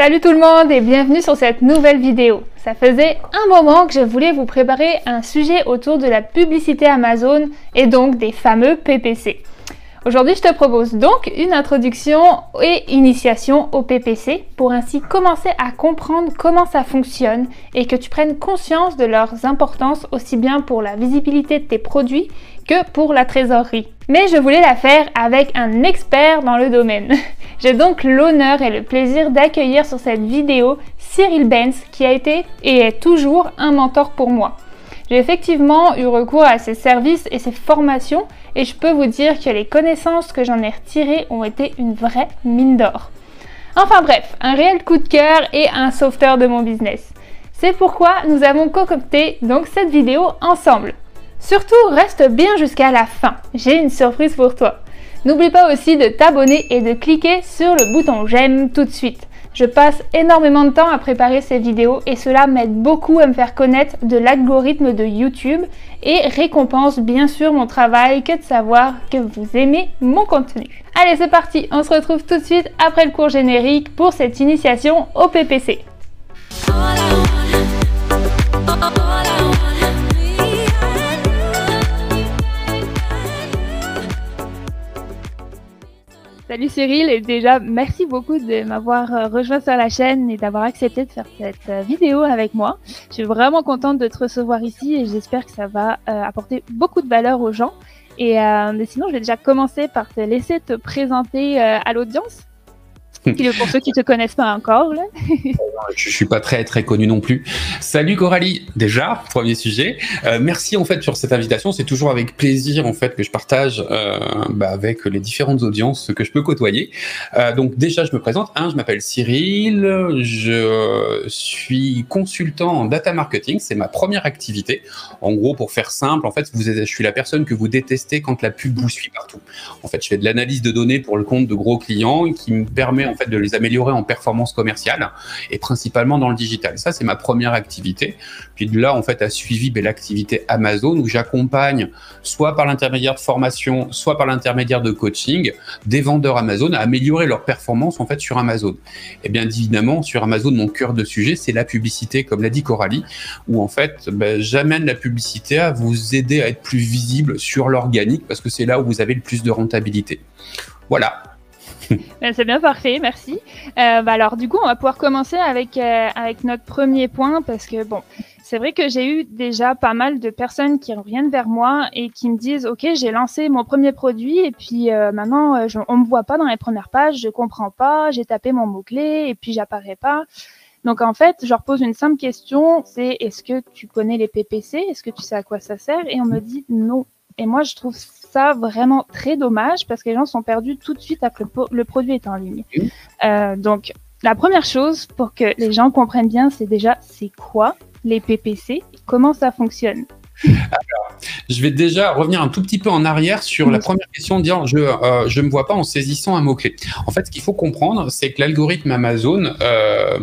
Salut tout le monde et bienvenue sur cette nouvelle vidéo. Ça faisait un moment que je voulais vous préparer un sujet autour de la publicité Amazon et donc des fameux PPC. Aujourd'hui, je te propose donc une introduction et initiation au PPC pour ainsi commencer à comprendre comment ça fonctionne et que tu prennes conscience de leurs importances aussi bien pour la visibilité de tes produits que pour la trésorerie. Mais je voulais la faire avec un expert dans le domaine. J'ai donc l'honneur et le plaisir d'accueillir sur cette vidéo Cyril Benz qui a été et est toujours un mentor pour moi. J'ai effectivement eu recours à ses services et ses formations et je peux vous dire que les connaissances que j'en ai retirées ont été une vraie mine d'or. Enfin bref, un réel coup de cœur et un sauveteur de mon business. C'est pourquoi nous avons concocté donc cette vidéo ensemble. Surtout, reste bien jusqu'à la fin. J'ai une surprise pour toi. N'oublie pas aussi de t'abonner et de cliquer sur le bouton j'aime tout de suite. Je passe énormément de temps à préparer ces vidéos et cela m'aide beaucoup à me faire connaître de l'algorithme de YouTube et récompense bien sûr mon travail que de savoir que vous aimez mon contenu. Allez c'est parti, on se retrouve tout de suite après le cours générique pour cette initiation au PPC. Salut Cyril et déjà merci beaucoup de m'avoir euh, rejoint sur la chaîne et d'avoir accepté de faire cette euh, vidéo avec moi. Je suis vraiment contente de te recevoir ici et j'espère que ça va euh, apporter beaucoup de valeur aux gens. Et sinon, je vais déjà commencer par te laisser te présenter à l'audience pour ceux qui te connaissent pas encore. Là. je suis pas très très connu non plus. Salut Coralie, déjà premier sujet. Euh, merci en fait sur cette invitation. C'est toujours avec plaisir en fait que je partage euh, bah, avec les différentes audiences que je peux côtoyer. Euh, donc déjà je me présente. Un, je m'appelle Cyril. Je suis consultant en data marketing. C'est ma première activité. En gros, pour faire simple, en fait, vous je suis la personne que vous détestez quand la pub vous suit partout. En fait, je fais de l'analyse de données pour le compte de gros clients qui me permet en de les améliorer en performance commerciale et principalement dans le digital. Ça, c'est ma première activité. Puis de là, en fait, a suivi ben, l'activité Amazon où j'accompagne soit par l'intermédiaire de formation, soit par l'intermédiaire de coaching des vendeurs Amazon à améliorer leur performance en fait sur Amazon. Et bien évidemment, sur Amazon, mon cœur de sujet, c'est la publicité, comme l'a dit Coralie, où en fait, ben, j'amène la publicité à vous aider à être plus visible sur l'organique parce que c'est là où vous avez le plus de rentabilité. Voilà, ben, c'est bien parfait, merci. Euh, bah, alors du coup, on va pouvoir commencer avec euh, avec notre premier point parce que bon, c'est vrai que j'ai eu déjà pas mal de personnes qui reviennent vers moi et qui me disent OK, j'ai lancé mon premier produit et puis euh, maintenant on me voit pas dans les premières pages, je comprends pas, j'ai tapé mon mot clé et puis j'apparais pas. Donc en fait, je leur pose une simple question, c'est est-ce que tu connais les PPC Est-ce que tu sais à quoi ça sert? Et on me dit non. Et moi, je trouve ça vraiment très dommage parce que les gens sont perdus tout de suite après que le produit est en ligne. Euh, donc, la première chose pour que les gens comprennent bien, c'est déjà c'est quoi les PPC, comment ça fonctionne? Alors, je vais déjà revenir un tout petit peu en arrière sur la première question, dire je euh, je me vois pas en saisissant un mot clé. En fait, ce qu'il faut comprendre, c'est que l'algorithme Amazon euh,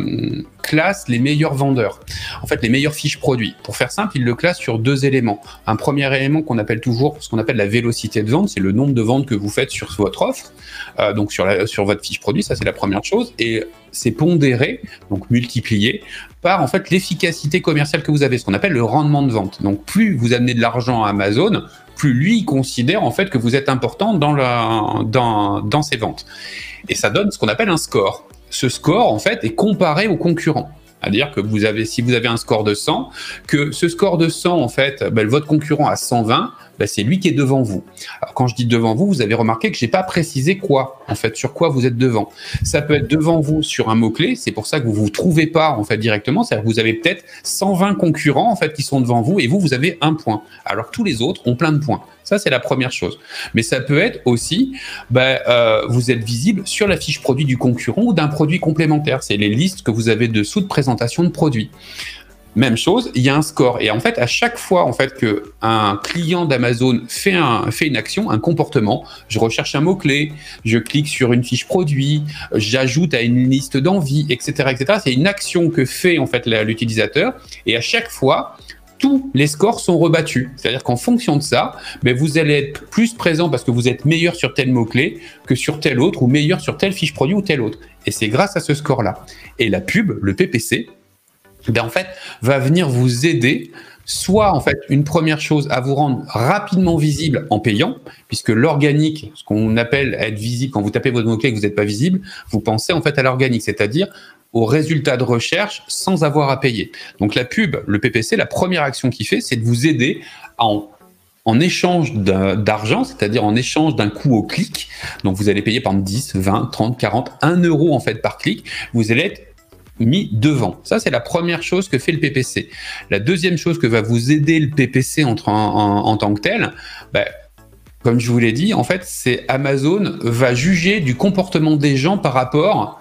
classe les meilleurs vendeurs. En fait, les meilleures fiches produits. Pour faire simple, il le classe sur deux éléments. Un premier élément qu'on appelle toujours ce qu'on appelle la vélocité de vente, c'est le nombre de ventes que vous faites sur votre offre, euh, donc sur sur votre fiche produit. Ça, c'est la première chose. Et c'est pondéré, donc multiplié par en fait l'efficacité commerciale que vous avez, ce qu'on appelle le rendement de vente. Donc plus vous amenez de l'argent à Amazon, plus lui considère en fait que vous êtes important dans, la, dans, dans ses ventes. Et ça donne ce qu'on appelle un score. Ce score en fait est comparé aux concurrents. C'est-à-dire que vous avez, si vous avez un score de 100, que ce score de 100, en fait, ben, votre concurrent a 120, ben, c'est lui qui est devant vous. Alors quand je dis devant vous, vous avez remarqué que j'ai pas précisé quoi, en fait, sur quoi vous êtes devant. Ça peut être devant vous sur un mot-clé, c'est pour ça que vous vous trouvez pas, en fait, directement. C'est-à-dire que vous avez peut-être 120 concurrents, en fait, qui sont devant vous et vous, vous avez un point. Alors tous les autres ont plein de points. Ça, c'est la première chose. Mais ça peut être aussi, ben, euh, vous êtes visible sur la fiche produit du concurrent ou d'un produit complémentaire. C'est les listes que vous avez dessous de présentation de produits. Même chose, il y a un score. Et en fait, à chaque fois en fait que un client d'Amazon fait, un, fait une action, un comportement, je recherche un mot-clé, je clique sur une fiche produit, j'ajoute à une liste d'envie, etc., etc. C'est une action que fait en fait l'utilisateur. Et à chaque fois, tous les scores sont rebattus. C'est-à-dire qu'en fonction de ça, ben, vous allez être plus présent parce que vous êtes meilleur sur tel mot-clé que sur tel autre ou meilleur sur telle fiche produit ou tel autre. Et c'est grâce à ce score-là. Et la pub, le PPC, ben, en fait, va venir vous aider soit en fait une première chose à vous rendre rapidement visible en payant, puisque l'organique, ce qu'on appelle être visible quand vous tapez votre mot-clé et que vous n'êtes pas visible, vous pensez en fait à l'organique, c'est-à-dire aux résultats de recherche sans avoir à payer. Donc la pub, le PPC, la première action qu'il fait, c'est de vous aider en en échange d'argent, c'est-à-dire en échange d'un coût au clic, donc vous allez payer par 10, 20, 30, 40, 1 euro en fait par clic, vous allez être mis devant. Ça, c'est la première chose que fait le PPC. La deuxième chose que va vous aider le PPC en, en, tant que tel, bah, comme je vous l'ai dit, en fait, c'est Amazon va juger du comportement des gens par rapport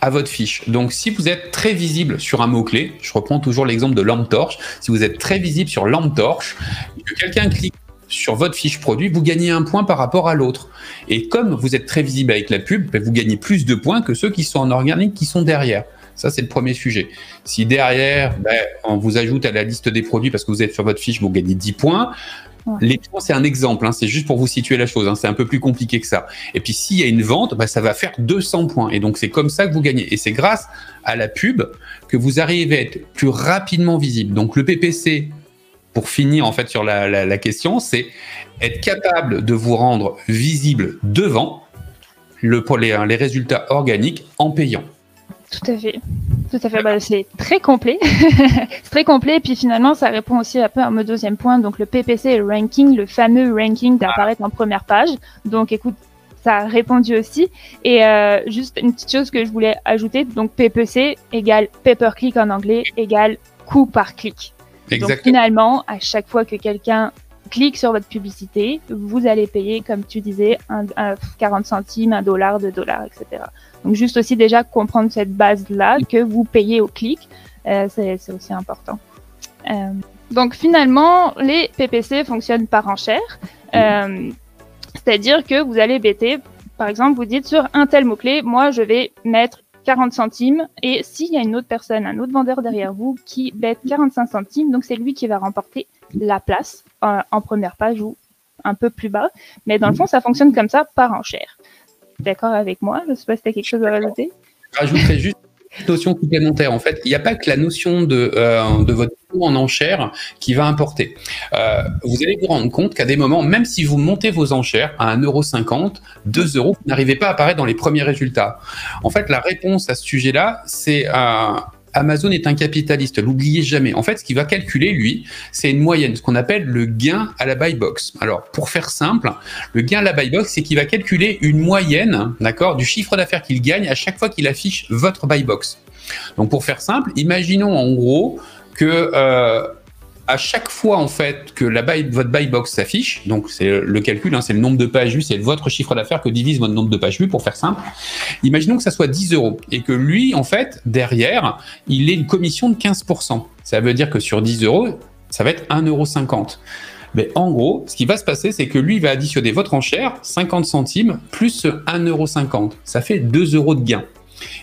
à votre fiche. Donc, si vous êtes très visible sur un mot-clé, je reprends toujours l'exemple de lampe torche, si vous êtes très visible sur lampe torche, que quelqu'un clique sur votre fiche produit, vous gagnez un point par rapport à l'autre. Et comme vous êtes très visible avec la pub, ben, vous gagnez plus de points que ceux qui sont en organique qui sont derrière. Ça, c'est le premier sujet. Si derrière, ben, on vous ajoute à la liste des produits parce que vous êtes sur votre fiche, vous gagnez 10 points. Les points, c'est un exemple, hein, c'est juste pour vous situer la chose, hein, c'est un peu plus compliqué que ça. Et puis s'il y a une vente, ben, ça va faire 200 points. Et donc c'est comme ça que vous gagnez. Et c'est grâce à la pub que vous arrivez à être plus rapidement visible. Donc le PPC, pour finir en fait sur la, question, c'est être capable de vous rendre visible devant le, pour les résultats organiques en payant. Tout à fait. Tout à fait. Bah, c'est très complet. c'est très complet. Et puis finalement, ça répond aussi un peu à mon deuxième point. Donc le PPC et le ranking, le fameux ranking d'apparaître en première page. Donc écoute, ça a répondu aussi. Et euh, juste une petite chose que je voulais ajouter. Donc PPC égale pay per click en anglais égale coût par clic. Exactement. Donc finalement, à chaque fois que quelqu'un clique sur votre publicité, vous allez payer, comme tu disais, un, 40 centimes, un dollar, deux dollars, etc. Donc juste aussi déjà comprendre cette base-là que vous payez au clic, euh, c'est aussi important. Euh, donc finalement, les PPC fonctionnent par enchère. Euh, C'est-à-dire que vous allez bêter, par exemple, vous dites sur un tel mot-clé, moi je vais mettre 40 centimes. Et s'il y a une autre personne, un autre vendeur derrière vous qui bête 45 centimes, donc c'est lui qui va remporter la place en, première page ou un peu plus bas. Mais dans le fond, ça fonctionne comme ça par enchère. D'accord avec moi? Je ne sais pas si tu as quelque chose à rajouter. Je rajouterais juste une notion complémentaire. En fait, il n'y a pas que la notion de, euh, de votre coût en enchère qui va importer. Euh, vous allez vous rendre compte qu'à des moments, même si vous montez vos enchères à 1,50€, 2€, vous n'arrivez pas à apparaître dans les premiers résultats. En fait, la réponse à ce sujet-là, c'est euh, Amazon est un capitaliste, l'oubliez jamais. En fait, ce qu'il va calculer, lui, c'est une moyenne, ce qu'on appelle le gain à la buy box. Alors, pour faire simple, le gain à la buy box, c'est qu'il va calculer une moyenne, d'accord, du chiffre d'affaires qu'il gagne à chaque fois qu'il affiche votre buy box. Donc, pour faire simple, imaginons en gros que euh, à chaque fois en fait que votre buy box s'affiche, donc c'est le calcul, hein, c'est le nombre de pages vues, c'est votre chiffre d'affaires que divise votre nombre de pages vues pour faire simple. Imaginons que ça soit 10 euros et que lui en fait derrière il ait une commission de 15%. Ça veut dire que sur 10 euros, ça va être 1,50 euro. Mais en gros, ce qui va se passer, c'est que lui va additionner votre enchère, 50 centimes, plus 1,50€. Ça fait 2 euros de gain.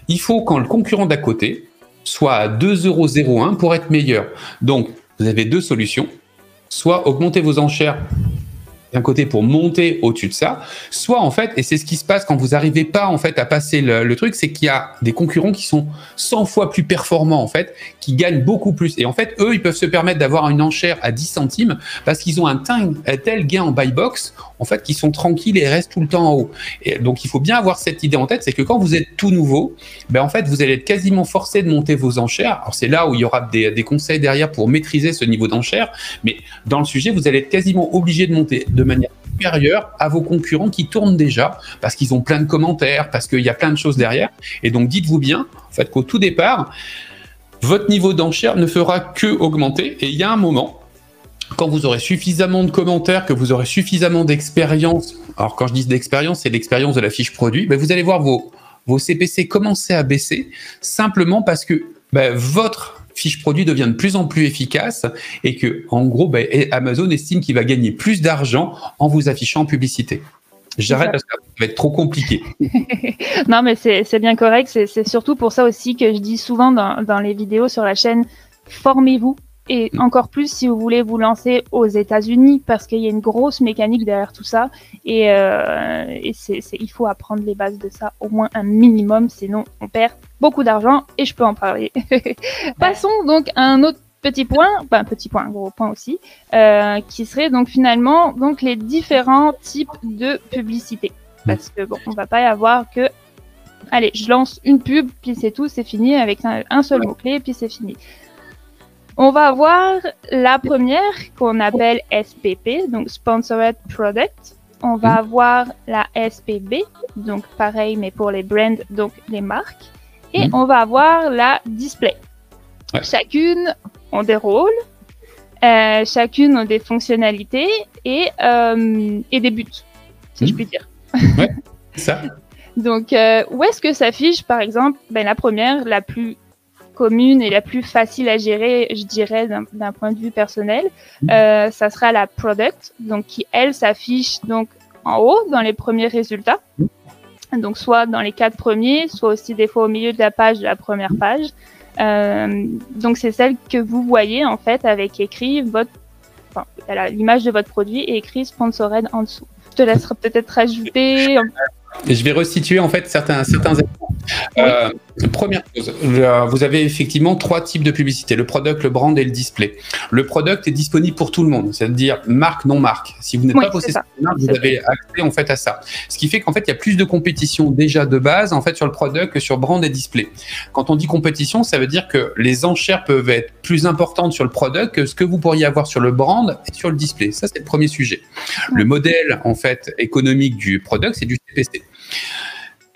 Il faut quand le concurrent d'à côté soit à 2,01€ pour être meilleur. Donc, vous avez deux solutions. Soit augmenter vos enchères d'un côté pour monter au-dessus de ça, soit en fait, et c'est ce qui se passe quand vous n'arrivez pas en fait à passer le, truc, c'est qu'il y a des concurrents qui sont 100 fois plus performants en fait, qui gagnent beaucoup plus. Et en fait, eux, ils peuvent se permettre d'avoir une enchère à 10 centimes parce qu'ils ont un, tel gain en buy box, en fait, qu'ils sont tranquilles et restent tout le temps en haut. Et donc, il faut bien avoir cette idée en tête, c'est que quand vous êtes tout nouveau, ben en fait, vous allez être quasiment forcé de monter vos enchères. Alors, c'est là où il y aura des, conseils derrière pour maîtriser ce niveau d'enchère, mais dans le sujet, vous allez être quasiment obligé de monter manière supérieure à vos concurrents qui tournent déjà parce qu'ils ont plein de commentaires, parce qu'il y a plein de choses derrière. Et donc, dites-vous bien, en fait, qu'au tout départ, votre niveau d'enchère ne fera que augmenter. Et il y a un moment, quand vous aurez suffisamment de commentaires, que vous aurez suffisamment d'expérience, alors quand je dis d'expérience, c'est l'expérience de la fiche produit, ben vous allez voir vos, vos CPC commencer à baisser simplement parce que ben, votre fiche produit devient de plus en plus efficace et que, en gros, ben, Amazon estime qu'il va gagner plus d'argent en vous affichant en publicité. J'arrête parce que ça va être trop compliqué. non, mais c'est bien correct. C'est surtout pour ça aussi que je dis souvent dans, dans les vidéos sur la chaine, formez-vous Et encore plus si vous voulez vous lancer aux États-Unis, parce qu'il y a une grosse mécanique derrière tout ça. Et, euh, et il faut apprendre les bases de ça, au moins un minimum, sinon on perd beaucoup d'argent et je peux en parler. Passons donc à un autre petit point, un petit point, un gros point aussi, euh, qui serait donc finalement donc les différents types de publicité. Parce que bon, on va pas y avoir que allez, je lance une pub, puis c'est tout, c'est fini avec un, seul mot-clé, puis c'est fini. On va avoir la première qu'on appelle SPP, donc Sponsored Product. On va avoir la SPB, donc pareil, mais pour les brands, donc les marques. Et on va avoir la Display. Chacune ont des rôles, euh, chacune ont des fonctionnalités et, euh, et des buts, si je puis dire. Ouais, ça. Donc, euh, où est-ce que s'affiche, par exemple, ben, la première, la plus commune et la plus facile à gérer, je dirais, d'un point de vue personnel, mm. euh, ça sera la product, donc qui, elle, s'affiche donc en haut dans les premiers résultats. Mm. Donc, soit dans les quatre premiers, soit aussi des fois au milieu de la page de la première page. Euh, donc, c'est celle que vous voyez, en fait, avec écrit votre, enfin, l'image de votre produit et écrit sponsored en dessous. Je te laisserai peut-être rajouter je vais restituer en fait certains, certains éléments. Euh, première chose, vous avez effectivement trois types de publicité le product, le brand et le display. Le product est disponible pour tout le monde, c'est-à-dire marque, non marque. Si vous n'êtes pas possesseur de marque, vous avez accès en fait à ça. Ce qui fait qu'en fait, il y a plus de compétition déjà de base en fait sur le product que sur brand et display. Quand on dit compétition, ça veut dire que les enchères peuvent être plus importantes sur le product que ce que vous pourriez avoir sur le brand et sur le display. Ça, c'est le premier sujet. Le modèle en fait économique du product, c'est du CPC.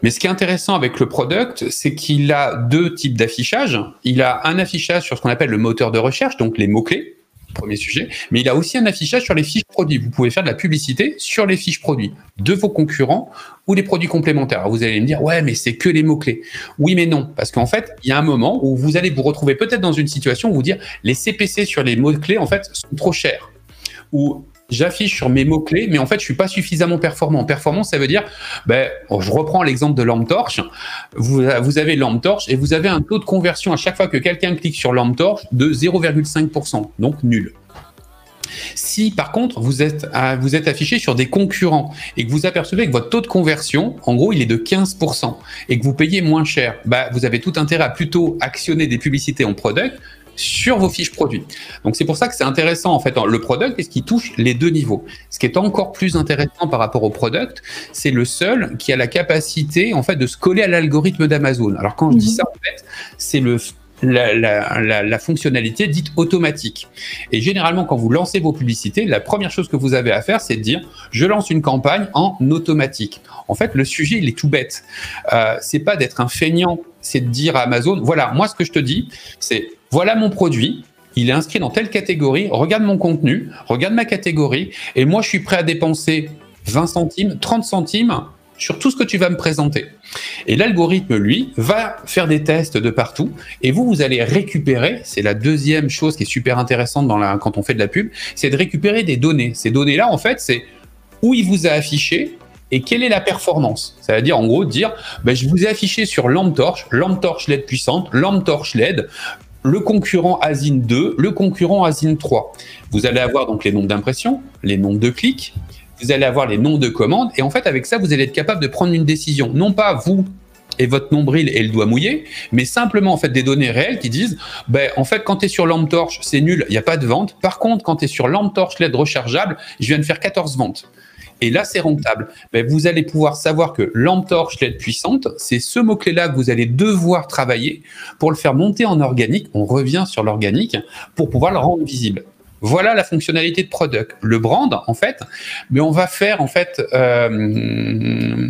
Mais ce qui est intéressant avec le product, c'est qu'il a deux types d'affichage. Il a un affichage sur ce qu'on appelle le moteur de recherche, donc les mots-clés, premier sujet, mais il a aussi un affichage sur les fiches produits. Vous pouvez faire de la publicité sur les fiches produits de vos concurrents ou des produits complémentaires. Alors vous allez me dire, ouais, mais c'est que les mots-clés. Oui, mais non, parce qu'en fait, il y a un moment où vous allez vous retrouver peut-être dans une situation où vous dire, les CPC sur les mots-clés, en fait, sont trop chers. Ou j'affiche sur mes mots-clés, mais en fait, je suis pas suffisamment performant. Performance, ça veut dire, ben, je reprends l'exemple de lampe torche. Vous, vous avez lampe torche et vous avez un taux de conversion à chaque fois que quelqu'un clique sur lampe torche de 0,5%, donc nul. Si par contre vous êtes, vous êtes affiché sur des concurrents et que vous apercevez que votre taux de conversion, en gros, il est de 15% et que vous payez moins cher, bah, vous avez tout intérêt à plutôt actionner des publicités en product sur vos fiches produits. Donc c'est pour ça que c'est intéressant en fait le product est ce qui touche les deux niveaux. Ce qui est encore plus intéressant par rapport au product, c'est le seul qui a la capacité en fait de se coller à l'algorithme d'Amazon. Alors quand je dis mhm. ça en fait, c'est le la, la, la, fonctionnalité dite automatique. Et généralement, quand vous lancez vos publicités, la première chose que vous avez à faire, c'est de dire je lance une campagne en automatique. En fait, le sujet, il est tout bête. Euh, c'est pas d'être un feignant, c'est de dire à Amazon voilà, moi, ce que je te dis, c'est voilà mon produit, il est inscrit dans telle catégorie, regarde mon contenu, regarde ma catégorie, et moi je suis prêt à dépenser 20 centimes, 30 centimes sur tout ce que tu vas me présenter. Et l'algorithme, lui, va faire des tests de partout, et vous, vous allez récupérer, c'est la deuxième chose qui est super intéressante dans la, quand on fait de la pub, c'est de récupérer des données. Ces données-là, en fait, c'est où il vous a affiché, et quelle est la performance. C'est-à-dire, en gros, dire, ben, je vous ai affiché sur lampe torche, lampe torche LED puissante, lampe torche LED, le concurrent Asine 2, le concurrent Asine 3. Vous allez avoir donc les nombres d'impressions, les nombres de clics, vous allez avoir les noms de commandes, et en fait, avec ça, vous allez être capable de prendre une décision. Non pas vous et votre nombril et le doigt mouillé, mais simplement en fait des données réelles qui disent, ben, en fait, quand tu es sur lampe torche, c'est nul, il n'y a pas de vente. Par contre, quand tu es sur lampe torche LED rechargeable, je viens de faire 14 ventes et là c'est rentable, ben, vous allez pouvoir savoir que lampe torche LED puissante, c'est ce mot-clé-là que vous allez devoir travailler pour le faire monter en organique. On revient sur l'organique pour pouvoir le rendre visible. Voilà la fonctionnalité de product. Le brand, en fait, mais on va faire en fait euh,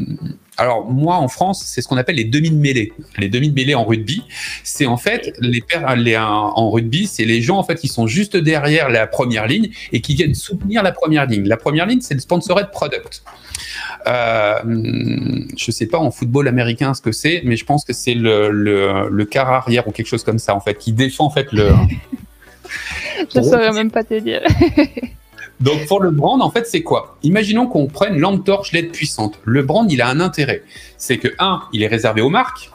alors moi en France, c'est ce qu'on appelle les demi-mêlées. Les demi-mêlées en rugby, c'est en fait les, les en rugby, c'est les gens en fait qui sont juste derrière la première ligne et qui viennent soutenir la première ligne. La première ligne, c'est le sponsored product. Euh, je sais pas en football américain ce que c'est, mais je pense que c'est le, le, le quart arrière ou quelque chose comme ça en fait qui défend en fait le. je saurais même pas te dire. Donc pour le brand, en fait, c'est quoi? Imaginons qu'on prenne lampe torche LED puissante. Le brand, il a un intérêt. C'est que, un, il est réservé aux marques.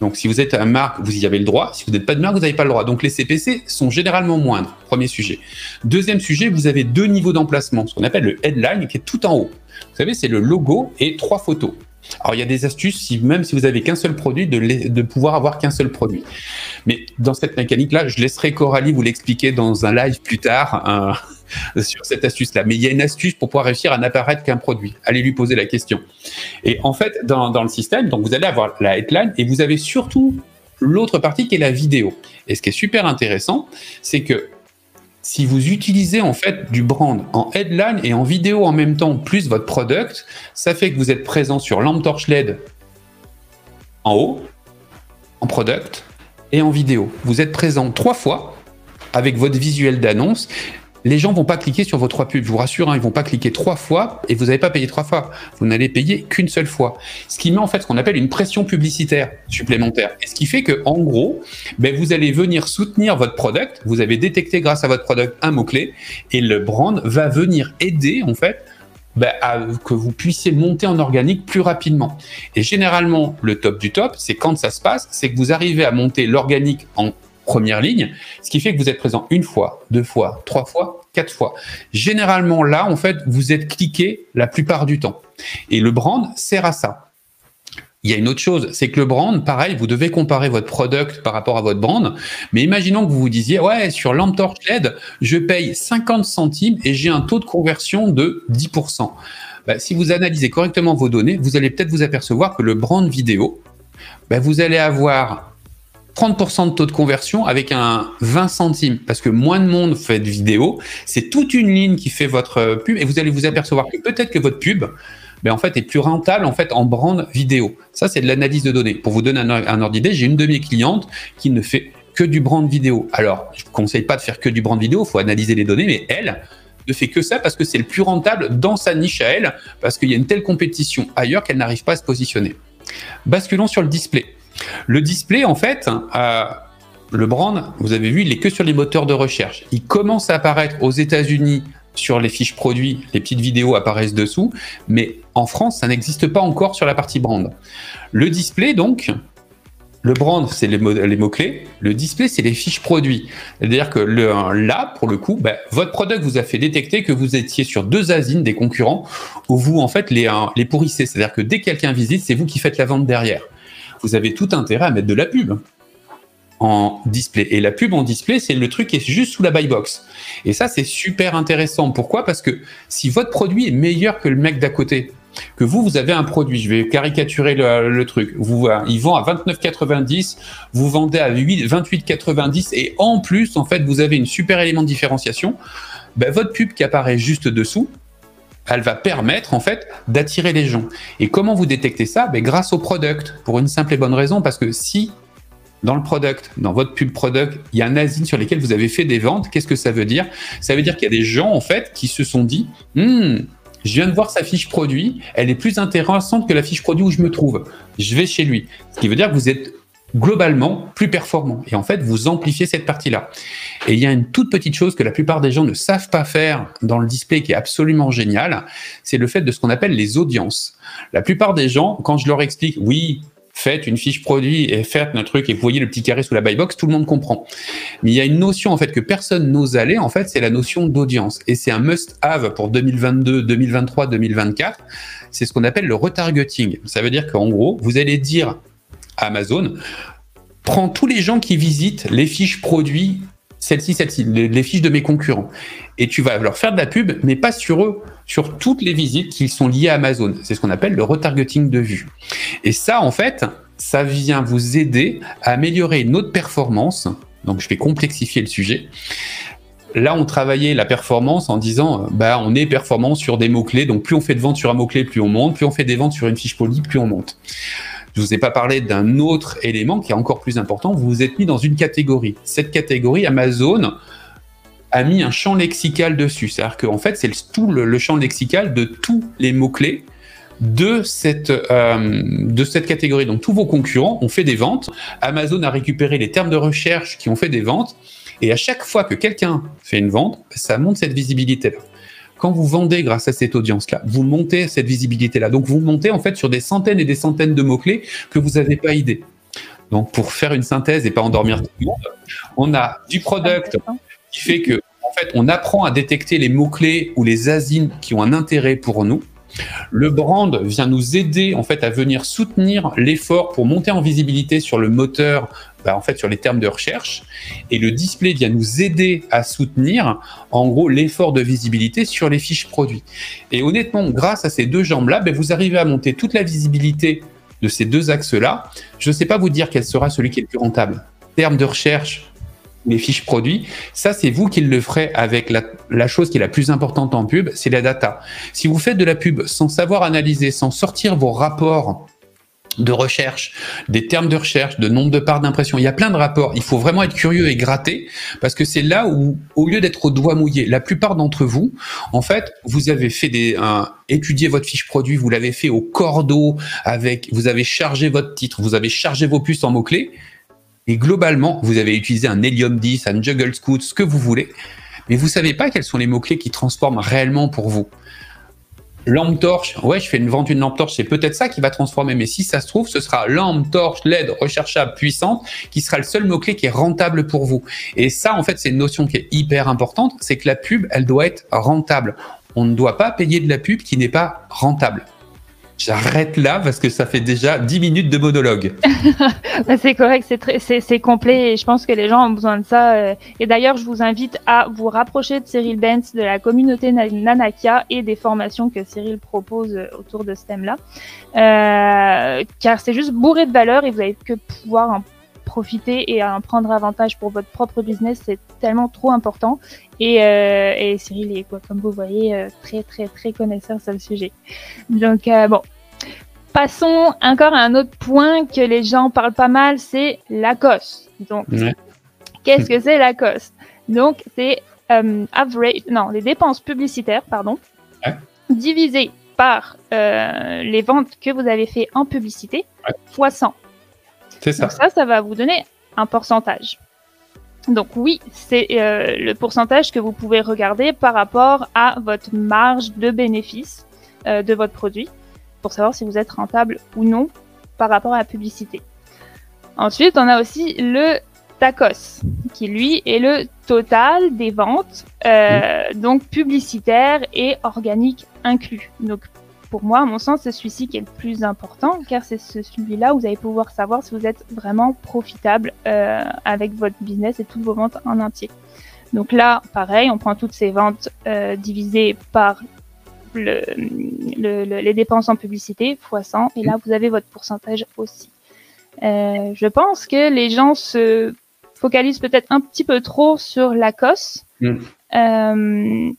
Donc, si vous êtes un marque, vous y avez le droit. Si vous n'êtes pas de marque, vous n'avez pas le droit. Donc, les CPC sont généralement moindres. Premier sujet. Deuxième sujet, vous avez deux niveaux d'emplacement, ce qu'on appelle le headline, qui est tout en haut. Vous savez, c'est le logo et trois photos. Alors, il y a des astuces, si, même si vous avez qu'un seul produit, de, de pouvoir avoir qu'un seul produit. Mais dans cette mécanique-là, je laisserai Coralie vous l'expliquer dans un live plus tard sur cette astuce-là. Mais il y a une astuce pour pouvoir réussir à n'apparaître qu'un produit. Allez lui poser la question. Et en fait, dans, dans le système, donc vous allez avoir la headline et vous avez surtout l'autre partie qui est la vidéo. Et ce qui est super intéressant, c'est que si vous utilisez en fait du brand en headline et en vidéo en même temps, plus votre product, ça fait que vous êtes présent sur lampe torche LED en haut, en product et en vidéo. Vous êtes présent trois fois avec votre visuel d'annonce les gens vont pas cliquer sur vos trois pubs. Je vous rassure, hein, ils vont pas cliquer trois fois et vous n'avez pas payé trois fois. Vous n'allez payer qu'une seule fois. Ce qui met en fait ce qu'on appelle une pression publicitaire supplémentaire. Et ce qui fait que, en gros, ben, vous allez venir soutenir votre product. Vous avez détecté grâce à votre product un mot-clé et le brand va venir aider, en fait, ben, à que vous puissiez monter en organique plus rapidement. Et généralement, le top du top, c'est quand ça se passe, c'est que vous arrivez à monter l'organique en première ligne, ce qui fait que vous êtes présent une fois, deux fois, trois fois, quatre fois. Généralement, là, en fait, vous êtes cliqué la plupart du temps. Et le brand sert à ça. Il y a une autre chose, c'est que le brand, pareil, vous devez comparer votre product par rapport à votre brand. Mais imaginons que vous vous disiez, ouais, sur Torch LED, je paye 50 centimes et j'ai un taux de conversion de 10%. Bah, si vous analysez correctement vos données, vous allez peut-être vous apercevoir que le brand vidéo, bah, vous allez avoir 30% de taux de conversion avec un 20 centimes parce que moins de monde fait de vidéo. C'est toute une ligne qui fait votre pub et vous allez vous apercevoir que peut-être que votre pub, ben en fait, est plus rentable en fait en brand vidéo. Ça, c'est de l'analyse de données. Pour vous donner un, un ordre d'idée, j'ai une de mes clientes qui ne fait que du brand vidéo. Alors, je ne conseille pas de faire que du brand vidéo, il faut analyser les données, mais elle ne fait que ça parce que c'est le plus rentable dans sa niche à elle, parce qu'il y a une telle compétition ailleurs qu'elle n'arrive pas à se positionner. Basculons sur le display. Le display, en fait, euh, le brand, vous avez vu, il est que sur les moteurs de recherche. Il commence à apparaître aux États-Unis sur les fiches produits, les petites vidéos apparaissent dessous, mais en France, ça n'existe pas encore sur la partie brand. Le display, donc, le brand, c'est les, mots-clés. Le display, c'est les fiches produits. C'est-à-dire que là, pour le coup, ben, votre product vous a fait détecter que vous étiez sur deux asines des concurrents où vous, en fait, les, les pourrissez. C'est-à-dire que dès que quelqu'un visite, c'est vous qui faites la vente derrière vous avez tout intérêt à mettre de la pub en display. Et la pub en display, c'est le truc qui est juste sous la buy box. Et ça, c'est super intéressant. Pourquoi? Parce que si votre produit est meilleur que le mec d'à côté, que vous, vous avez un produit, je vais caricaturer le, truc, vous, il vend à 29,90, vous vendez à 28,90 et en plus, en fait, vous avez une super élément de différenciation, ben, votre pub qui apparaît juste dessous, elle va permettre en fait d'attirer les gens. Et comment vous détectez ça? Ben, Grâce au product, pour une simple et bonne raison, parce que si dans le product, dans votre pub product, il y a un asine sur lequel vous avez fait des ventes, qu'est-ce que ça veut dire? Ça veut dire qu'il y a des gens en fait qui se sont dit, hmm, je viens de voir sa fiche produit, elle est plus intéressante que la fiche produit où je me trouve. Je vais chez lui. Ce qui veut dire que vous êtes globalement plus performant. Et en fait, vous amplifiez cette partie-là. Et il y a une toute petite chose que la plupart des gens ne savent pas faire dans le display qui est absolument génial, c'est le fait de ce qu'on appelle les audiences. La plupart des gens, quand je leur explique, oui, faites une fiche produit et faites un truc et vous voyez le petit carré sous la buy box, tout le monde comprend. Mais il y a une notion en fait que personne n'ose aller, en fait, c'est la notion d'audience. Et c'est un must-have pour 2022, 2023, 2024. C'est ce qu'on appelle le retargeting. Ça veut dire qu'en gros, vous allez dire Amazon, prend tous les gens qui visitent les fiches produits, celle-ci, celle-ci, les, fiches de mes concurrents. Et tu vas leur faire de la pub, mais pas sur eux, sur toutes les visites qui sont liées à Amazon. C'est ce qu'on appelle le retargeting de vue. Et ça, en fait, ça vient vous aider à améliorer notre performance. Donc, je vais complexifier le sujet. Là, on travaillait la performance en disant, bah, on est performant sur des mots-clés. Donc, plus on fait de ventes sur un mot-clé, plus on monte. Plus on fait des ventes sur une fiche produit, plus on monte. Je vous ai pas parlé d'un autre élément qui est encore plus important. Vous vous êtes mis dans une catégorie. Cette catégorie, Amazon a mis un champ lexical dessus. C'est-à-dire qu'en fait, c'est tout le, champ lexical de tous les mots-clés de cette, euh, de cette catégorie. Donc tous vos concurrents ont fait des ventes. Amazon a récupéré les termes de recherche qui ont fait des ventes. Et à chaque fois que quelqu'un fait une vente, ça monte cette visibilité-là quand vous vendez grâce à cette audience-là, vous montez cette visibilité-là. Donc vous montez en fait sur des centaines et des centaines de mots-clés que vous n'avez pas idée. Donc, pour faire une synthèse et pas endormir tout le monde, on a du product qui fait que, en fait, on apprend à détecter les mots-clés ou les asines qui ont un intérêt pour nous. Le brand vient nous aider en fait à venir soutenir l'effort pour monter en visibilité sur le moteur, bah, en fait sur les termes de recherche, et le display vient nous aider à soutenir en gros l'effort de visibilité sur les fiches produits. Et honnêtement, grâce à ces deux jambes-là, bah, vous arrivez à monter toute la visibilité de ces deux axes-là. Je ne sais pas vous dire quel sera celui qui est le plus rentable. Termes de recherche, les fiches produits. Ça, c'est vous qui le ferez avec la, chose qui est la plus importante en pub, c'est la data. Si vous faites de la pub sans savoir analyser, sans sortir vos rapports de recherche, des termes de recherche, de nombre de parts d'impression. Il y a plein de rapports. Il faut vraiment être curieux et gratter parce que c'est là où, au lieu d'être au doigt mouillé, la plupart d'entre vous, en fait, vous avez fait des, étudier votre fiche produit, vous l'avez fait au cordeau avec, vous avez chargé votre titre, vous avez chargé vos puces en mots-clés et globalement, vous avez utilisé un Helium 10, un Juggle Scoot, ce que vous voulez, mais vous savez pas quels sont les mots-clés qui transforment réellement pour vous. Lampe torche, ouais, je fais une vente d'une lampe torche, c'est peut-être ça qui va transformer, mais si ça se trouve, ce sera lampe torche LED recherchable puissante qui sera le seul mot-clé qui est rentable pour vous. Et ça, en fait, c'est une notion qui est hyper importante, c'est que la pub, elle doit être rentable. On ne doit pas payer de la pub qui n'est pas rentable. J'arrête là parce que ça fait déjà 10 minutes de monologue. Bah, c'est correct, c'est complet et je pense que les gens ont besoin de ça. Euh. Et d'ailleurs, je vous invite à vous rapprocher de Cyril Benz, de la communauté Nanakia et des formations que Cyril propose euh, autour de ce thème-là. Euh, car c'est juste bourré de valeur et vous avez que pouvoir en profiter et en prendre avantage pour votre propre business. C'est tellement trop important. Et, et Cyril est, quoi, comme vous voyez, très, très, très connaisseur sur le sujet. Donc, bon, Passons encore à un autre point que les gens parlent pas mal, c'est Lacoste. Donc, qu'est-ce que c'est Lacoste? Donc, c'est euh, average, non, les dépenses publicitaires, pardon, divisées par euh, les ventes que vous avez fait en publicité, fois 100. C'est ça. Donc ça, ça va vous donner un pourcentage. Donc oui, c'est euh, le pourcentage que vous pouvez regarder par rapport à votre marge de bénéfice de votre produit pour savoir si vous êtes rentable ou non par rapport à la publicité. Ensuite, on a aussi le TACOS, qui lui est le total des ventes, euh, donc publicitaires et organiques inclus. Donc pour moi, à mon sens, c'est celui-ci qui est le plus important, car c'est celui-là où vous allez pouvoir savoir si vous êtes vraiment profitable euh, avec votre business et toutes vos ventes en entier. Donc là, pareil, on prend toutes ces ventes euh, divisées par le, les dépenses en publicité fois 100 et là vous avez votre pourcentage aussi. Euh, je pense que les gens se focalisent peut-être un petit peu trop sur la COS, mm.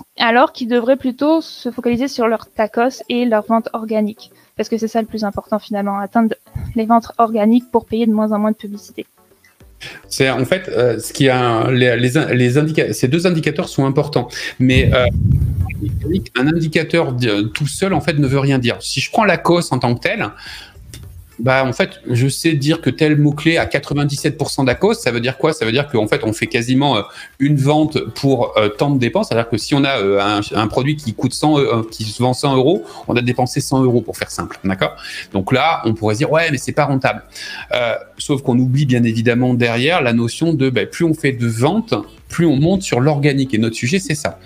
Euh, alors qu'ils devraient plutôt se focaliser sur leur tacos et leur vente organique, parce que c'est ça le plus important finalement, atteindre les ventes organiques pour payer de moins en moins de publicité. C'est en fait euh, ce qui a les, les, ces deux indicateurs sont importants, mais euh, un indicateur tout seul en fait ne veut rien dire. Si je prends la cause en tant que telle, bah en fait, je sais dire que tel mot-clé a 97% d'ACOS, ça veut dire quoi? Ça veut dire qu'en fait, on fait quasiment euh, une vente pour euh, tant de dépenses. C'est-à-dire que si on a euh, un, produit qui coûte 100, qui se vend 100 euros, on a dépensé 100 euros pour faire simple, d'accord? Donc là, on pourrait dire ouais, mais c'est pas rentable. sauf qu'on oublie bien évidemment derrière la notion de bah, plus on fait de ventes, plus on monte sur l'organique. Et notre sujet, c'est ça.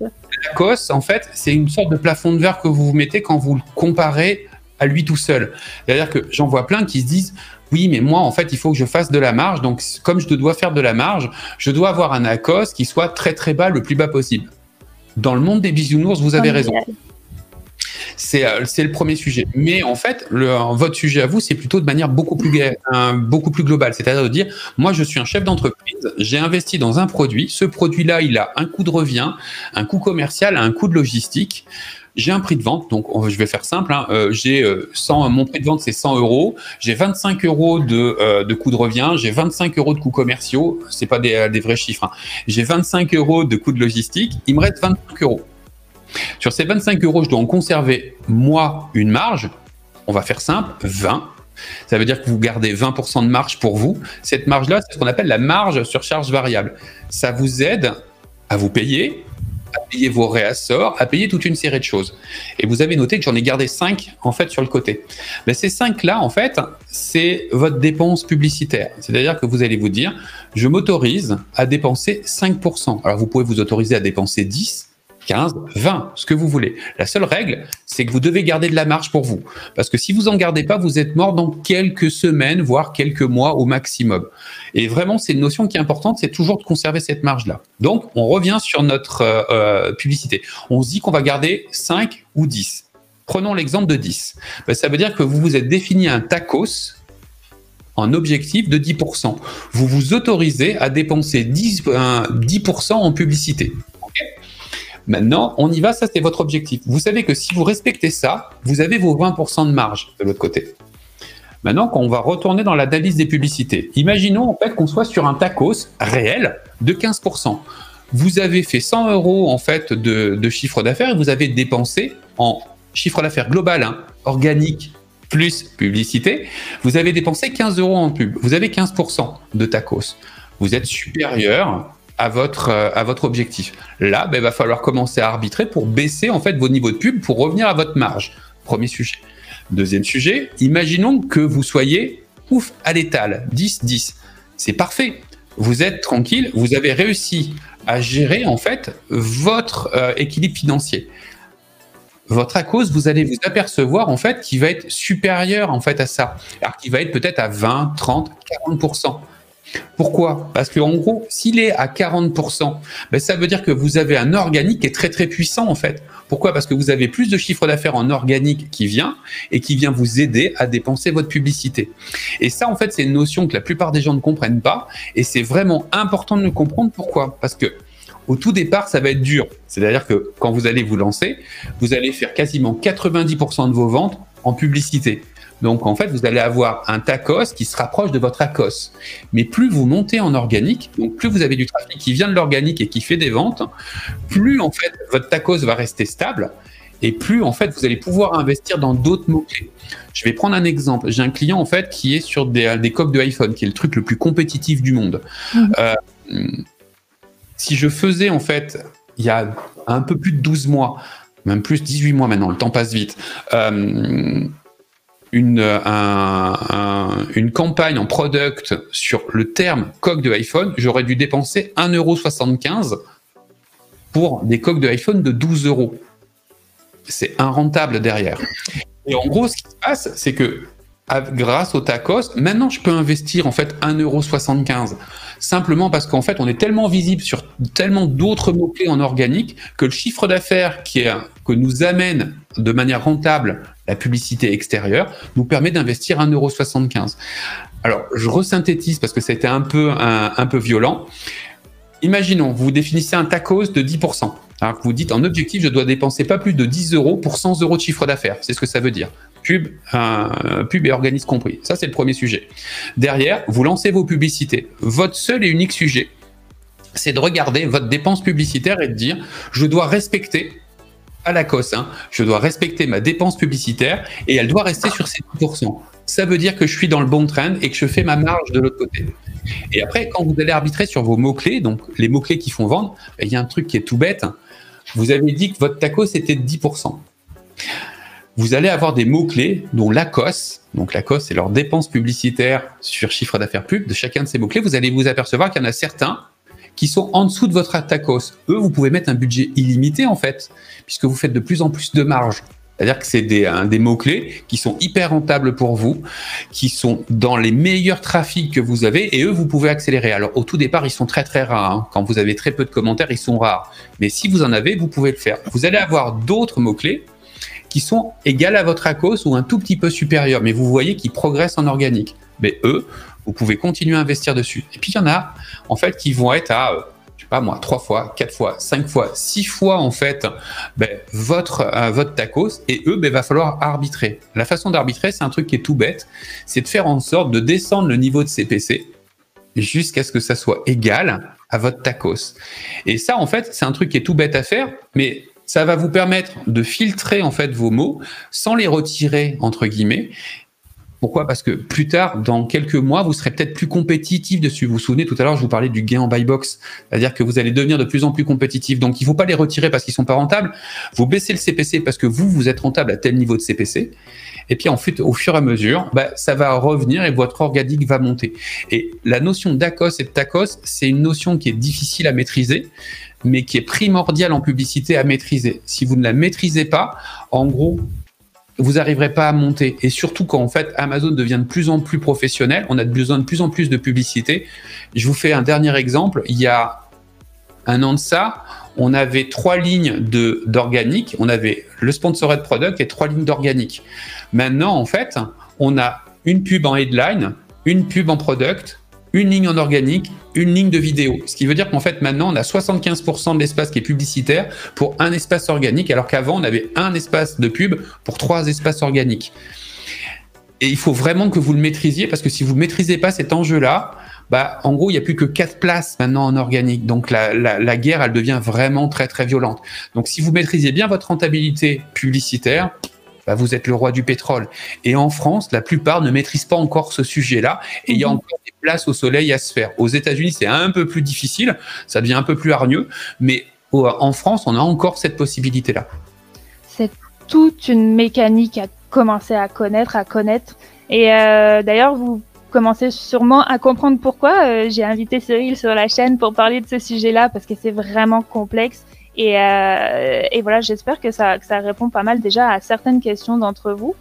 L'ACOS, en fait, c'est une sorte de plafond de verre que vous vous mettez quand vous le comparez à lui tout seul. C'est-à-dire que j'en vois plein qui se disent oui, mais moi, en fait, il faut que je fasse de la marge. Donc, comme je dois faire de la marge, je dois avoir un ACOS qui soit très très bas, le plus bas possible. Dans le monde des bisounours, vous avez raison. Euh, c'est le premier sujet. Mais en fait, le, votre sujet à vous, c'est plutôt de manière beaucoup plus, beaucoup plus globale. C'est-à-dire de dire, moi, je suis un chef d'entreprise, j'ai investi dans un produit. Ce produit-là, il a un coût de revient, un coût commercial, un coût de logistique j'ai un prix de vente, donc je vais faire simple. Hein, euh, j'ai 100, euh, mon prix de vente c'est 100 euros. J'ai 25 euros de, euh, de coût de revient. J'ai 25 euros de coûts commerciaux. C'est pas des, des, vrais chiffres. Hein. J'ai 25 euros de coûts de logistique. Il me reste 25 euros. Sur ces 25 euros, je dois en conserver moi une marge. On va faire simple, 20. Ça veut dire que vous gardez 20% de marge pour vous. Cette marge-là, c'est ce qu'on appelle la marge sur charge variable. Ça vous aide à vous payer à payer vos réassorts, à payer toute une série de choses. Et vous avez noté que j'en ai gardé 5 en fait sur le côté. Mais ces 5 là en fait, c'est votre dépense publicitaire. C'est-à-dire que vous allez vous dire, je m'autorise à dépenser 5%. Alors vous pouvez vous autoriser à dépenser 10, 15, 20, ce que vous voulez. La seule règle, c'est que vous devez garder de la marge pour vous. Parce que si vous en gardez pas, vous êtes mort dans quelques semaines, voire quelques mois au maximum. Et vraiment, c'est une notion qui est importante, c'est toujours de conserver cette marge-là. Donc, on revient sur notre euh, euh, publicité. On se dit qu'on va garder 5 ou 10. Prenons l'exemple de 10. Ben, ça veut dire que vous vous êtes défini un tacos en objectif de 10%. Vous vous autorisez à dépenser 10, 10% en publicité. Maintenant, on y va, ça c'est votre objectif. Vous savez que si vous respectez ça, vous avez vos 20% de marge de l'autre côté. Maintenant, quand on va retourner dans l'analyse des publicités, imaginons en fait qu'on soit sur un tacos réel de 15%. Vous avez fait 100 euros en fait de, chiffre d'affaires et vous avez dépensé en chiffre d'affaires global, hein, organique plus publicité, vous avez dépensé 15 euros en pub. Vous avez 15% de tacos. Vous êtes supérieur à votre, euh, à votre objectif. Là, ben, il va falloir commencer à arbitrer pour baisser en fait vos niveaux de pub pour revenir à votre marge. Premier sujet. Deuxième sujet, imaginons que vous soyez ouf à l'étal, 10-10. C'est parfait. Vous êtes tranquille, vous avez réussi à gérer en fait votre euh, équilibre financier. Votre à cause, vous allez vous apercevoir en fait qu'il va être supérieur en fait à ça, alors qu'il va être peut-être à 20, 30, 40 pourquoi? Parce qu'en gros, s'il est à 40%, ben ça veut dire que vous avez un organique qui est très très puissant en fait. Pourquoi? Parce que vous avez plus de chiffre d'affaires en organique qui vient et qui vient vous aider à dépenser votre publicité. Et ça, en fait, c'est une notion que la plupart des gens ne comprennent pas et c'est vraiment important de le comprendre. Pourquoi? Parce que au tout départ, ça va être dur. C'est-à-dire que quand vous allez vous lancer, vous allez faire quasiment 90% de vos ventes en publicité. Donc en fait, vous allez avoir un tacos qui se rapproche de votre ACOS. Mais plus vous montez en organique, donc plus vous avez du trafic qui vient de l'organique et qui fait des ventes, plus en fait votre tacos va rester stable et plus en fait vous allez pouvoir investir dans d'autres mots-clés. Je vais prendre un exemple. J'ai un client en fait qui est sur des, des coques de iPhone, qui est le truc le plus compétitif du monde. Mmh. Euh, si je faisais en fait, il y a un peu plus de 12 mois, même plus 18 mois maintenant, le temps passe vite. Euh, une, une campagne en product sur le terme coque de iPhone, j'aurais dû dépenser 1,75€ pour des coques de iPhone de 12 euros. C'est rentable derrière. Et en gros, ce qui se passe, c'est que grâce au tacos, maintenant je peux investir en fait 1,75€. Simplement parce qu'en fait, on est tellement visible sur tellement d'autres mots-clés en organique que le chiffre d'affaires que nous amène de manière rentable la publicité extérieure nous permet d'investir 1,75€. Alors, je resynthétise parce que ça a été un peu, un, peu violent. Imaginons, vous définissez un tacos de 10%. Alors vous dites en objectif, je dois dépenser pas plus de 10 euros pour 100 euros de chiffre d'affaires. C'est ce que ça veut dire. Pub, et organisme compris. Ça, c'est le premier sujet. Derrière, vous lancez vos publicités. Votre seul et unique sujet, c'est de regarder votre dépense publicitaire et de dire, je dois respecter à la cosse, hein, je dois respecter ma dépense publicitaire et elle doit rester sur ces 10%. Ça veut dire que je suis dans le bon trend et que je fais ma marge de l'autre côté. Et après, quand vous allez arbitrer sur vos mots-clés, donc les mots-clés qui font vendre, ben, il y a un truc qui est tout bête. Vous avez dit que votre taco, c'était de 10%. Vous allez avoir des mots-clés, dont l'ACOS, donc l'ACOS, c'est leur dépense publicitaire sur chiffre d'affaires pub. De chacun de ces mots-clés, vous allez vous apercevoir qu'il y en a certains qui sont en dessous de votre tacos. Eux, vous pouvez mettre un budget illimité, en fait, puisque vous faites de plus en plus de marge. C'est-à-dire que c'est des, des mots-clés qui sont hyper rentables pour vous, qui sont dans les meilleurs trafics que vous avez, et eux, vous pouvez accélérer. Alors, au tout départ, ils sont très très rares. Hein. Quand vous avez très peu de commentaires, ils sont rares. Mais si vous en avez, vous pouvez le faire. Vous allez avoir d'autres mots-clés qui sont égales à votre ACOS ou un tout petit peu supérieurs, mais vous voyez qu'ils progressent en organique. Mais eux, vous pouvez continuer à investir dessus. Et puis, il y en a, en fait, qui vont être à euh, pas moi, trois fois, quatre fois, cinq fois, six fois en fait ben, votre, euh, votre tacos et eux, ben, va falloir arbitrer. La façon d'arbitrer, c'est un truc qui est tout bête, c'est de faire en sorte de descendre le niveau de CPC jusqu'à ce que ça soit égal à votre tacos. Et ça, en fait, c'est un truc qui est tout bête à faire, mais ça va vous permettre de filtrer en fait vos mots sans les retirer entre guillemets Pourquoi? Parce que plus tard, dans quelques mois, vous serez peut-être plus compétitif dessus. Vous vous souvenez, tout à l'heure, je vous parlais du gain en buy box. C'est-à-dire que vous allez devenir de plus en plus compétitif. Donc, il ne faut pas les retirer parce qu'ils sont pas rentables. Vous baissez le CPC parce que vous, vous êtes rentable à tel niveau de CPC. Et puis, en fait, au fur et à mesure, bah, ça va revenir et votre organique va monter. Et la notion d'ACOS et de TACOS, c'est une notion qui est difficile à maîtriser mais qui est primordiale en publicité à maîtriser. Si vous ne la maîtrisez pas, en gros, vous n'arriverez pas à monter. Et surtout quand en fait Amazon devient de plus en plus professionnel, on a besoin de plus en plus de publicité. Je vous fais un dernier exemple. Il y a un an de ça, on avait trois lignes d'organique. On avait le sponsored product et trois lignes d'organique. Maintenant, en fait, on a une pub en headline, une pub en product, une ligne en organique, une ligne de vidéo. Ce qui veut dire qu'en fait, maintenant, on a 75% de l'espace qui est publicitaire pour un espace organique, alors qu'avant, on avait un espace de pub pour trois espaces organiques. Et il faut vraiment que vous le maîtrisiez, parce que si vous ne maîtrisez pas cet enjeu-là, bah, en gros, il n'y a plus que quatre places maintenant en organique. Donc, la, la, guerre, elle devient vraiment très, très violente. Donc, si vous maîtrisez bien votre rentabilité publicitaire, bah, vous êtes le roi du pétrole. Et en France, la plupart ne maîtrisent pas encore ce sujet-là. Et il y a mhm. encore des places au soleil à se faire. Aux États-Unis, c'est un peu plus difficile, ça devient un peu plus hargneux. Mais en France, on a encore cette possibilité-là. C'est toute une mécanique à commencer à connaître, à connaître. Et euh, d'ailleurs, vous commencez sûrement à comprendre pourquoi euh, j'ai invité Cyril sur la chaîne pour parler de ce sujet-là, parce que c'est vraiment complexe et, euh, et voilà, j'espère que ça, que ça répond pas mal déjà à certaines questions d'entre vous.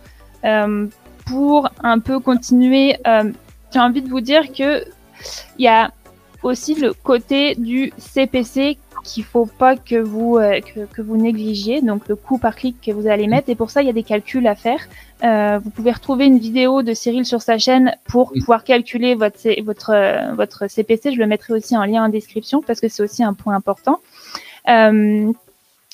Euh, pour un peu continuer, euh, j'ai envie de vous dire que il y a aussi le côté du CPC qu'il faut pas que vous euh, que, que, vous négligiez, donc le coût par clic que vous allez mettre. Et pour ça, il y a des calculs à faire. Euh, vous pouvez retrouver une vidéo de Cyril sur sa chaîne pour pouvoir calculer votre votre votre CPC. Je le mettrai aussi en lien en description parce que c'est aussi un point important. Euh,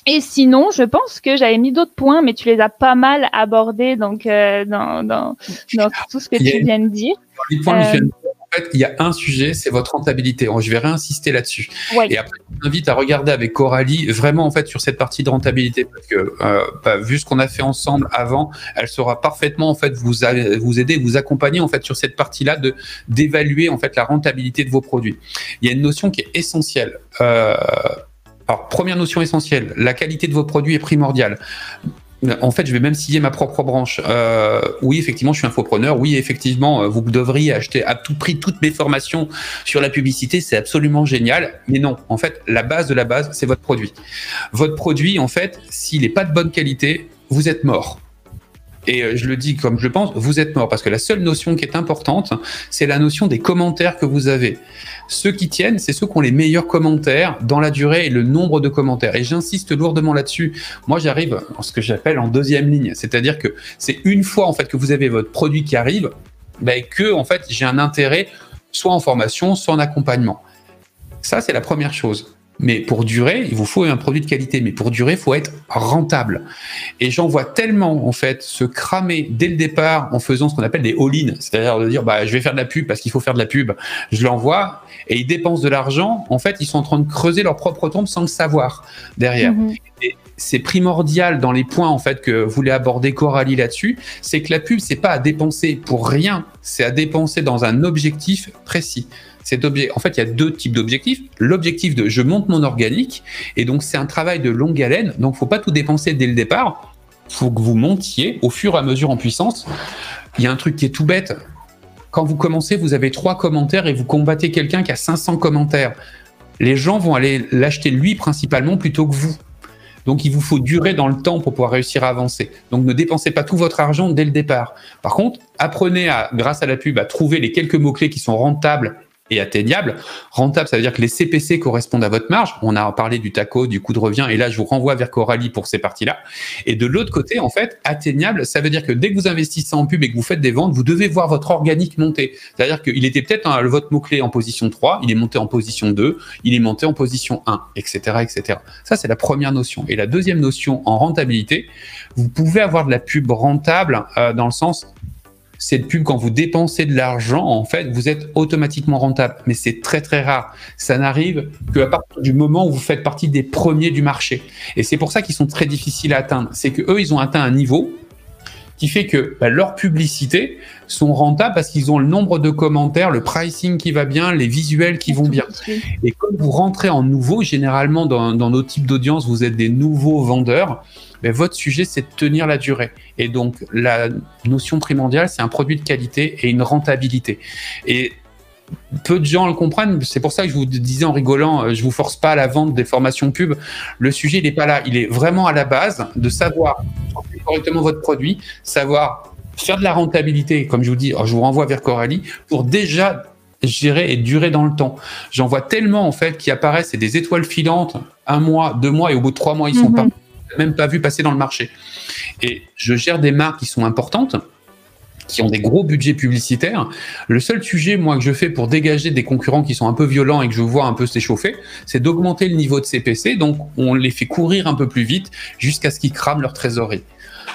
et sinon, je pense que j'avais mis d'autres points, mais tu les as pas mal abordés donc, euh, dans, dans, dans, tout ce que tu viens de dire. Les points, euh, en fait, il y a un sujet, c'est votre rentabilité. Je vais réinsister là-dessus. Et après, je t'invite à regarder avec Coralie vraiment en fait sur cette partie de rentabilité parce que euh, bah, vu ce qu'on a fait ensemble avant, elle saura parfaitement en fait vous vous aider, vous accompagner en fait sur cette partie-là de d'évaluer en fait la rentabilité de vos produits. Il y a une notion qui est essentielle. Alors, première notion essentielle, la qualité de vos produits est primordiale. En fait, je vais même scier ma propre branche. Euh, oui, effectivement, je suis infopreneur. Oui, effectivement, euh, vous devriez acheter à tout prix toutes mes formations sur la publicité. C'est absolument génial. Mais non, en fait, la base de la base, c'est votre produit. Votre produit, en fait, s'il n'est pas de bonne qualité, vous êtes mort et euh, je le dis comme je pense, vous êtes mort. Parce que la seule notion qui est importante, c'est la notion des commentaires que vous avez. Ceux qui tiennent, c'est ceux qui ont les meilleurs commentaires dans la durée et le nombre de commentaires. Et j'insiste lourdement là-dessus. Moi, j'arrive en ce que j'appelle en deuxième ligne. C'est-à-dire que c'est une fois en fait que vous avez votre produit qui arrive, ben, que en fait j'ai un intérêt soit en formation, soit en accompagnement. Ça, c'est la première chose. Mais pour durer, il vous faut un produit de qualité. Mais pour durer, il faut être rentable. Et j'en vois tellement, en fait, se cramer dès le départ en faisant ce qu'on appelle des all-in. C'est-à-dire de dire, bah, je vais faire de la pub parce qu'il faut faire de la pub. Je l'envoie et ils dépensent de l'argent. En fait, ils sont en train de creuser leur propre tombe sans le savoir derrière. Mhm. Et c'est primordial dans les points, en fait, que voulait aborder Coralie là-dessus. C'est que la pub, c'est pas à dépenser pour rien. C'est à dépenser dans un objectif précis en fait, il y a deux types d'objectifs. L'objectif de je monte mon organique, et donc c'est un travail de longue haleine, donc faut pas tout dépenser dès le départ. Faut que vous montiez au fur et à mesure en puissance. Il y a un truc qui est tout bête. Quand vous commencez, vous avez trois commentaires et vous combattez quelqu'un qui a 500 commentaires. Les gens vont aller l'acheter lui principalement plutôt que vous. Donc il vous faut durer dans le temps pour pouvoir réussir à avancer. Donc ne dépensez pas tout votre argent dès le départ. Par contre, apprenez à, grâce à la pub, à trouver les quelques mots-clés qui sont rentables et atteignable. Rentable, ça veut dire que les CPC correspondent à votre marge. On a parlé du TACO, du coût de revient, et là, je vous renvoie vers Coralie pour ces parties-là. Et de l'autre côté, en fait, atteignable, ça veut dire que dès que vous investissez en pub et que vous faites des ventes, vous devez voir votre organique monter. C'est-à-dire qu'il était peut-être votre mot-clé en position 3, il est monté en position 2, il est monté en position 1, etc., etc. Ça, c'est la première notion. Et la deuxième notion en rentabilité, vous pouvez avoir de la pub rentable euh, dans le sens cette pub, quand vous dépensez de l'argent, en fait, vous êtes automatiquement rentable. Mais c'est très très rare. Ça n'arrive qu'à partir du moment où vous faites partie des premiers du marché. Et c'est pour ça qu'ils sont très difficiles à atteindre. C'est que eux, ils ont atteint un niveau qui fait que bah, leurs publicités sont rentables parce qu'ils ont le nombre de commentaires, le pricing qui va bien, les visuels qui vont bien. Et comme vous rentrez en nouveau, généralement dans, nos types d'audience, vous êtes des nouveaux vendeurs, mais ben, votre sujet, c'est de tenir la durée. Et donc, la notion primordiale, c'est un produit de qualité et une rentabilité. Et peu de gens le comprennent. C'est pour ça que je vous disais en rigolant, euh, je vous force pas à la vente des formations pub. Le sujet, il n'est pas là. Il est vraiment à la base de savoir correctement votre produit, savoir faire de la rentabilité, comme je vous dis, je vous renvoie vers Coralie, pour déjà gérer et durer dans le temps. J'en vois tellement en fait qui apparaissent, c'est des étoiles filantes, un mois, deux mois, et au bout de trois mois, ils sont mhm. pas, même pas vus passer dans le marché. Et je gère des marques qui sont importantes, qui ont des gros budgets publicitaires. Le seul sujet, moi, que je fais pour dégager des concurrents qui sont un peu violents et que je vois un peu s'échauffer, c'est d'augmenter le niveau de CPC. Donc, on les fait courir un peu plus vite jusqu'à ce qu'ils crament leur trésorerie.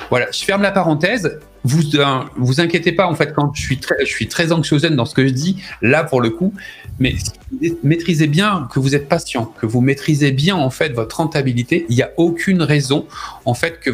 Voilà, je ferme la parenthèse. Vous euh, vous inquiétez pas, en fait, quand je suis très, je dans ce que je dis, là, pour le coup, mais maîtrisez bien que vous êtes patient, que vous maîtrisez bien, en fait, votre rentabilité. Il n'y a aucune raison, en fait, que,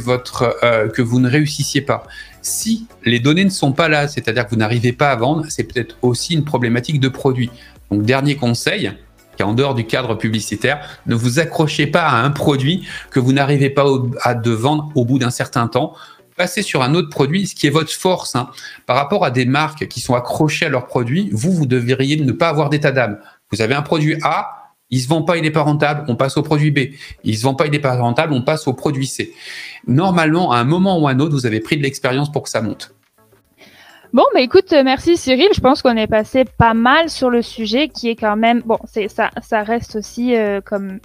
euh, que vous ne réussissiez pas. Si les données ne sont pas là, c'est-à-dire que vous n'arrivez pas à vendre, c'est peut-être aussi une problématique de produit. Donc, dernier conseil, qui est en dehors du cadre publicitaire, ne vous accrochez pas à un produit que vous n'arrivez pas à de vendre au bout d'un certain temps. Passez sur un autre produit, ce qui est votre force. Hein. Par rapport à des marques qui sont accrochées à leurs produits, vous, vous devriez ne pas avoir d'état d'âme. Vous avez un produit A, il se vend pas, il n'est pas rentable, on passe au produit B. Il se vend pas, il n'est pas rentable, on passe au produit C. Normalement, à un moment ou à un autre, vous avez pris de l'expérience pour que ça monte. Bon, bah écoute, merci Cyril. Je pense qu'on est passé pas mal sur le sujet qui est quand même bon. C'est ça, ça reste aussi euh, comme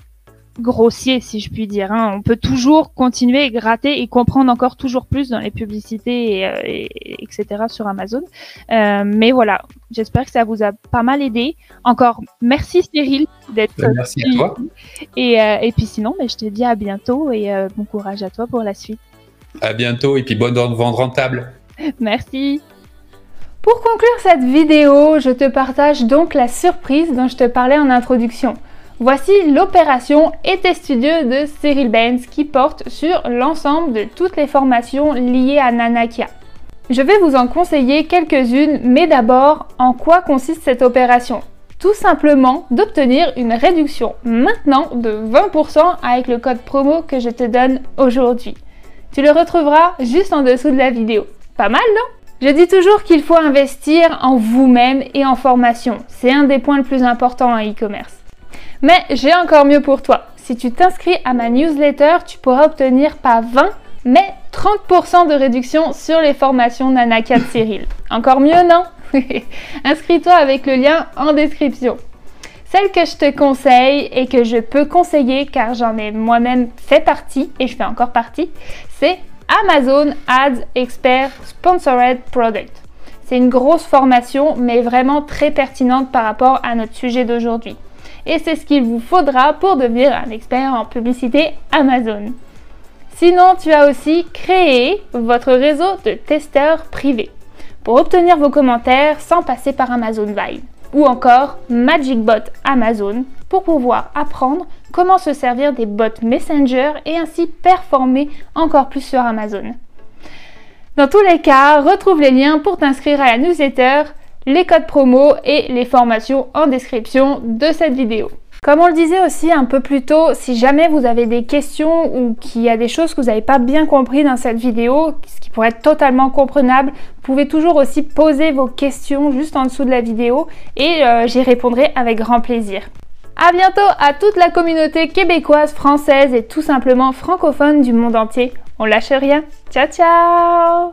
grossier, si je puis dire. Hein. On peut toujours continuer et gratter et comprendre encore toujours plus dans les publicités, et, euh, etc. sur Amazon. Euh, mais voilà, j'espère que ça vous a pas mal aidé. Encore merci Cyril d'être. Ben, merci à toi. Et, euh, et puis sinon, ben, je te dis à bientôt et bon courage à toi pour la suite. À bientôt et puis bonne vente rentable. Merci. Pour conclure cette vidéo, je te partage donc la surprise dont je te parlais en introduction. Voici l'opération Été studieux de Cyril Benz qui porte sur l'ensemble de toutes les formations liées à Nanakia. Je vais vous en conseiller quelques-unes, mais d'abord, en quoi consiste cette opération? Tout simplement d'obtenir une réduction maintenant de 20% avec le code promo que je te donne aujourd'hui. Tu le retrouveras juste en dessous de la vidéo. Pas mal, non? Je dis toujours qu'il faut investir en vous-même et en formation. C'est un des points les plus importants en e-commerce. Mais j'ai encore mieux pour toi. Si tu t'inscris à ma newsletter, tu pourras obtenir pas 20, mais 30% de réduction sur les formations Nana 4 Cyril. Encore mieux, non? Inscris-toi avec le lien en description. Celle que je te conseille et que je peux conseiller car j'en ai moi-même fait partie et je fais encore partie, c'est Amazon Ads Expert Sponsored Product. C'est une grosse formation mais vraiment très pertinente par rapport à notre sujet d'aujourd'hui et c'est ce qu'il vous faudra pour devenir un expert en publicité Amazon. Sinon, tu as aussi créé votre réseau de testeurs privés pour obtenir vos commentaires sans passer par Amazon Vibe ou encore MagicBot Amazon pour pouvoir apprendre comment se servir des bots Messenger et ainsi performer encore plus sur Amazon. Dans tous les cas, retrouve les liens pour t'inscrire à la newsletter les codes promo et les formations en description de cette vidéo. Comme on le disait aussi un peu plus tôt, si jamais vous avez des questions ou qu'il y a des choses que vous n'avez pas bien compris dans cette vidéo, ce qui pourrait être totalement comprenable, vous pouvez toujours aussi poser vos questions juste en dessous de la vidéo et euh, j'y répondrai avec grand plaisir. A bientôt à toute la communauté québécoise, française et tout simplement francophone du monde entier. On lâche rien. Ciao ciao